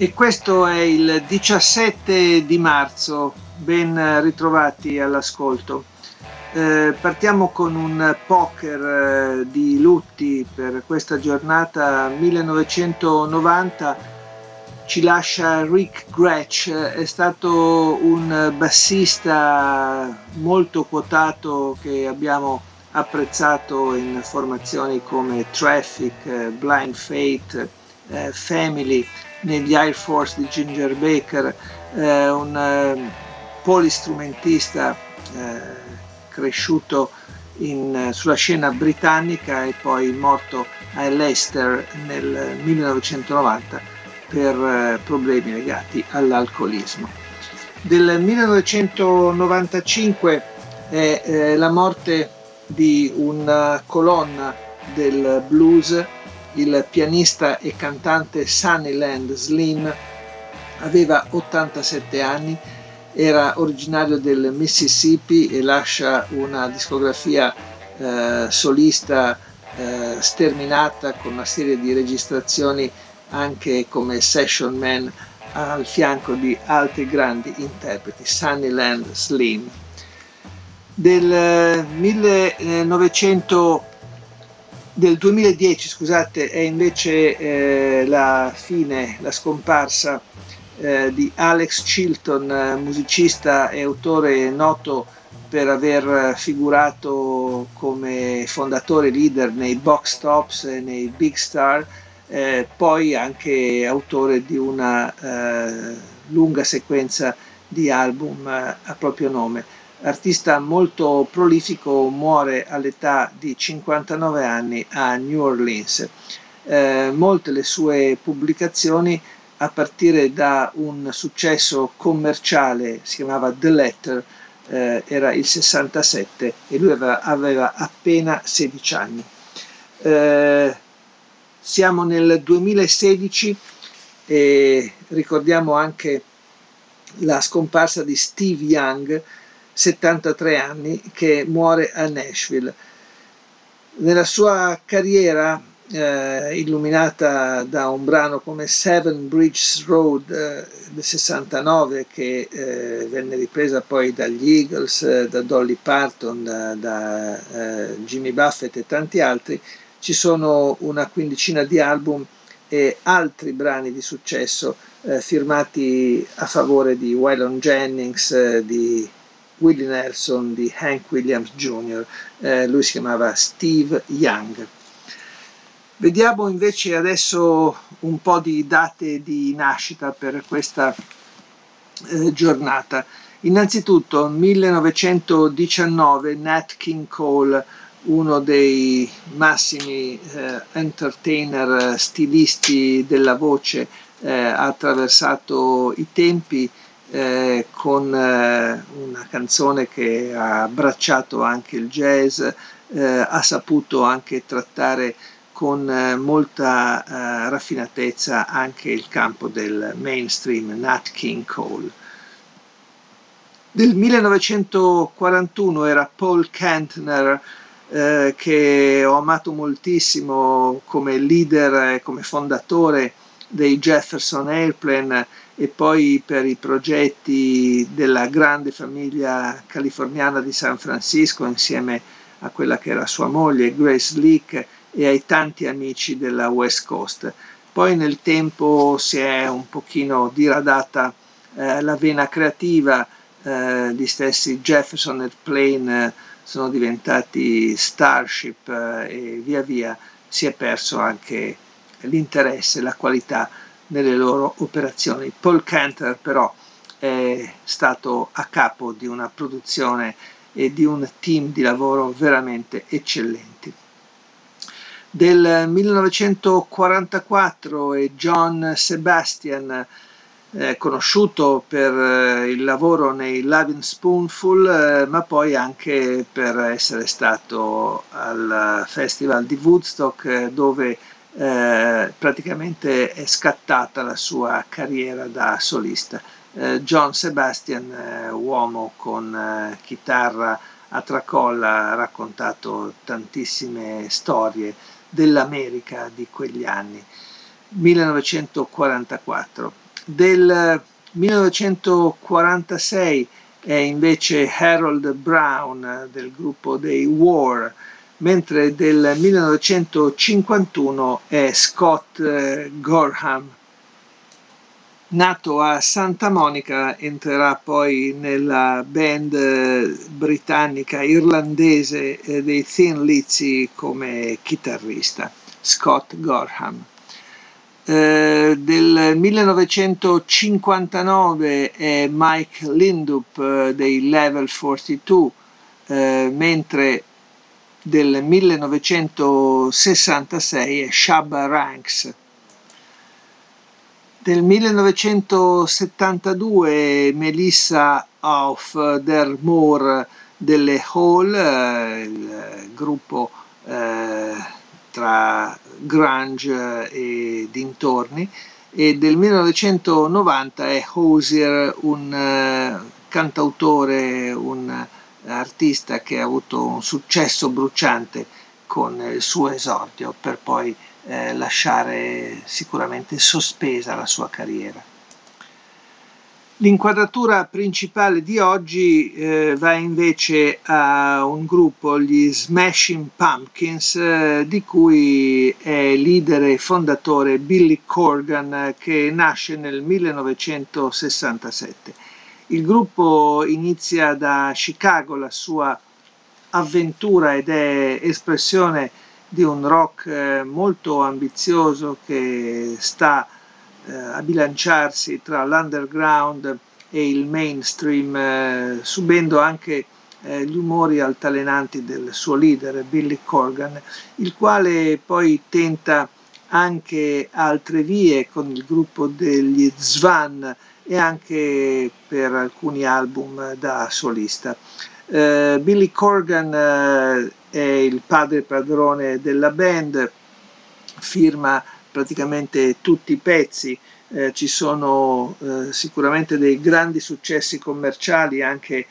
E questo è il 17 di marzo, ben ritrovati all'ascolto. Eh, partiamo con un poker eh, di lutti per questa giornata 1990. Ci lascia Rick Gretsch, è stato un bassista molto quotato che abbiamo apprezzato in formazioni come Traffic, Blind Fate, eh, Family negli Air Force di Ginger Baker, eh, un eh, polistrumentista eh, cresciuto in, sulla scena britannica e poi morto a Leicester nel 1990 per eh, problemi legati all'alcolismo. Del 1995 è eh, la morte di una colonna del blues il pianista e cantante Sunnyland Slim aveva 87 anni, era originario del Mississippi e lascia una discografia eh, solista eh, sterminata con una serie di registrazioni anche come session man al fianco di altri grandi interpreti, Sunnyland Slim. Del 1900 eh, del 2010, scusate, è invece eh, la fine, la scomparsa eh, di Alex Chilton, musicista e autore noto per aver figurato come fondatore leader nei box tops e nei big star, eh, poi anche autore di una eh, lunga sequenza di album eh, a proprio nome artista molto prolifico, muore all'età di 59 anni a New Orleans. Eh, molte le sue pubblicazioni a partire da un successo commerciale, si chiamava The Letter, eh, era il 67 e lui aveva, aveva appena 16 anni. Eh, siamo nel 2016 e ricordiamo anche la scomparsa di Steve Young, 73 anni, che muore a Nashville. Nella sua carriera, eh, illuminata da un brano come Seven Bridges Road eh, del 69, che eh, venne ripresa poi dagli Eagles, eh, da Dolly Parton, da, da eh, Jimmy Buffett e tanti altri, ci sono una quindicina di album e altri brani di successo eh, firmati a favore di Waylon Jennings, di Willie Nelson di Hank Williams Jr., eh, lui si chiamava Steve Young. Vediamo invece adesso un po' di date di nascita per questa eh, giornata. Innanzitutto 1919 Nat King Cole, uno dei massimi eh, entertainer stilisti della voce, eh, ha attraversato i tempi eh, con eh, una canzone che ha abbracciato anche il jazz, eh, ha saputo anche trattare con eh, molta raffinatezza anche il campo del mainstream, Nat King Cole. Del 1941 era Paul Kantner, eh, che ho amato moltissimo come leader e come fondatore dei Jefferson Airplane e poi per i progetti della grande famiglia californiana di San Francisco insieme a quella che era sua moglie Grace Leak e ai tanti amici della West Coast. Poi nel tempo si è un pochino diradata eh, la vena creativa, eh, gli stessi Jefferson Airplane eh, sono diventati Starship eh, e via via si è perso anche l'interesse, la qualità nelle loro operazioni. Paul Cantor però è stato a capo di una produzione e di un team di lavoro veramente eccellenti. Del 1944 è John Sebastian, eh, conosciuto per eh, il lavoro nei Loving Spoonful, eh, ma poi anche per essere stato al Festival di Woodstock, eh, dove eh, praticamente è scattata la sua carriera da solista. Eh, John Sebastian, uomo con chitarra a tracolla, ha raccontato tantissime storie dell'America di quegli anni. 1944. Del 1946 è invece Harold Brown del gruppo dei War, mentre del 1951 è Scott eh, Gorham. Nato a Santa Monica, entrerà poi nella band eh, britannica irlandese eh, dei Thin Lizzy come chitarrista, Scott Gorham. Eh, del 1959 è Mike Lindup dei Level 42, eh, mentre del 1966 è Shabba Ranks. Del 1972 Melissa auf der Moor delle Hall, eh, il gruppo eh, tra grunge e dintorni, e del 1990 è Hosier, un uh, cantautore, un artista che ha avuto un successo bruciante con il suo esordio per poi eh, lasciare sicuramente sospesa la sua carriera. L'inquadratura principale di oggi eh, va invece a un gruppo, gli Smashing Pumpkins, eh, di cui è leader e fondatore Billy Corgan, che nasce nel 1967. Il gruppo inizia da Chicago la sua avventura ed è espressione di un rock eh, molto ambizioso che sta eh, a bilanciarsi tra l'underground e il mainstream, eh, subendo anche gli umori altalenanti del suo leader Billy Corgan, il quale poi tenta anche altre vie con il gruppo degli Zvan e anche per alcuni album da solista. Uh, Billy Corgan uh, è il padre padrone della band, firma praticamente tutti i pezzi, eh, ci sono sicuramente dei grandi successi commerciali, anche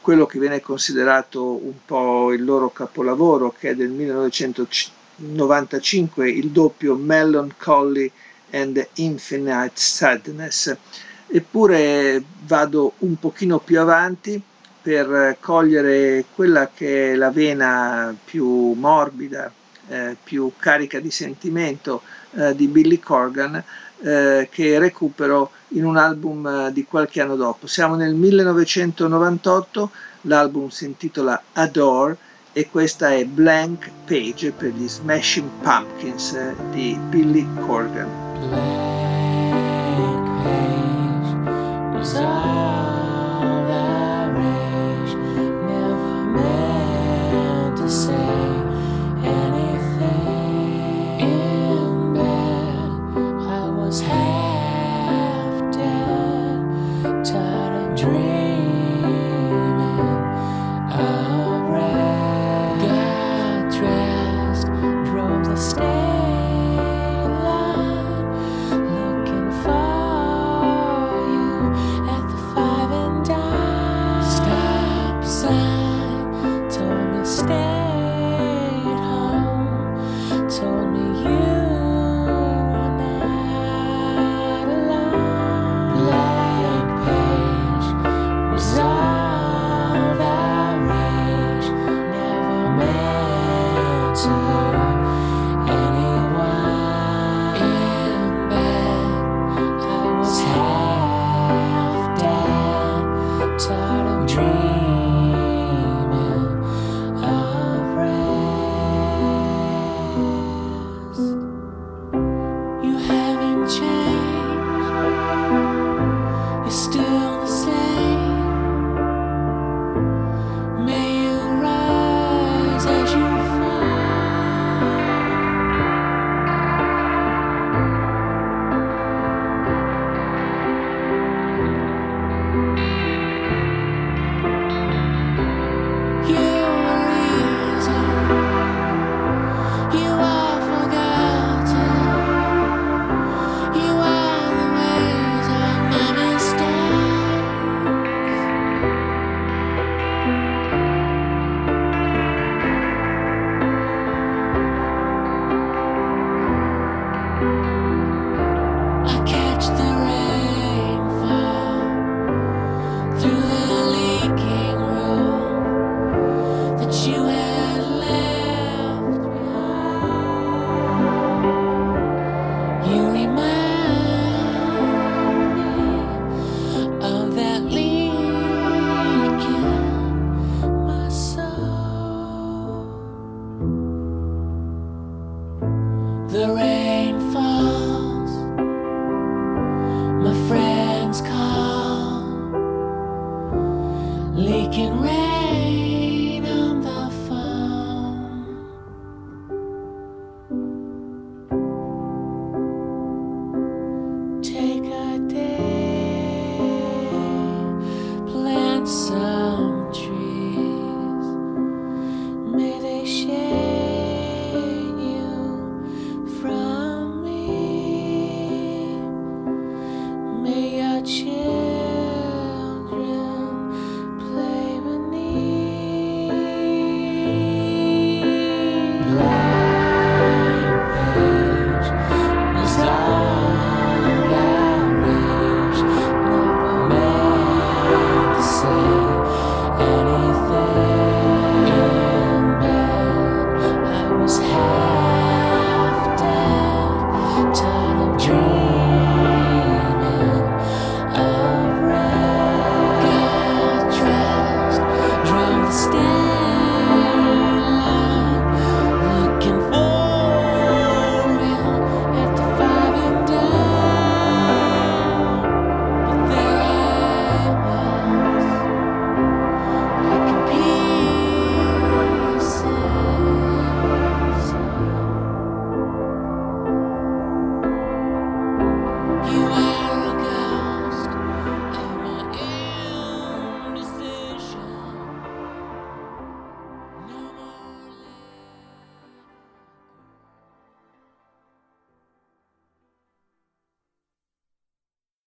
quello che viene considerato un po' il loro capolavoro, che è del 1995, il doppio Melancholy and Infinite Sadness. Eppure vado un pochino più avanti per cogliere quella che è la vena più morbida, eh, più carica di sentimento eh, di Billy Corgan, eh, che recupero in un album eh, di qualche anno dopo. Siamo nel 1998, l'album si intitola Adore e questa è Blank Page per gli Smashing Pumpkins eh, di Billy Corgan.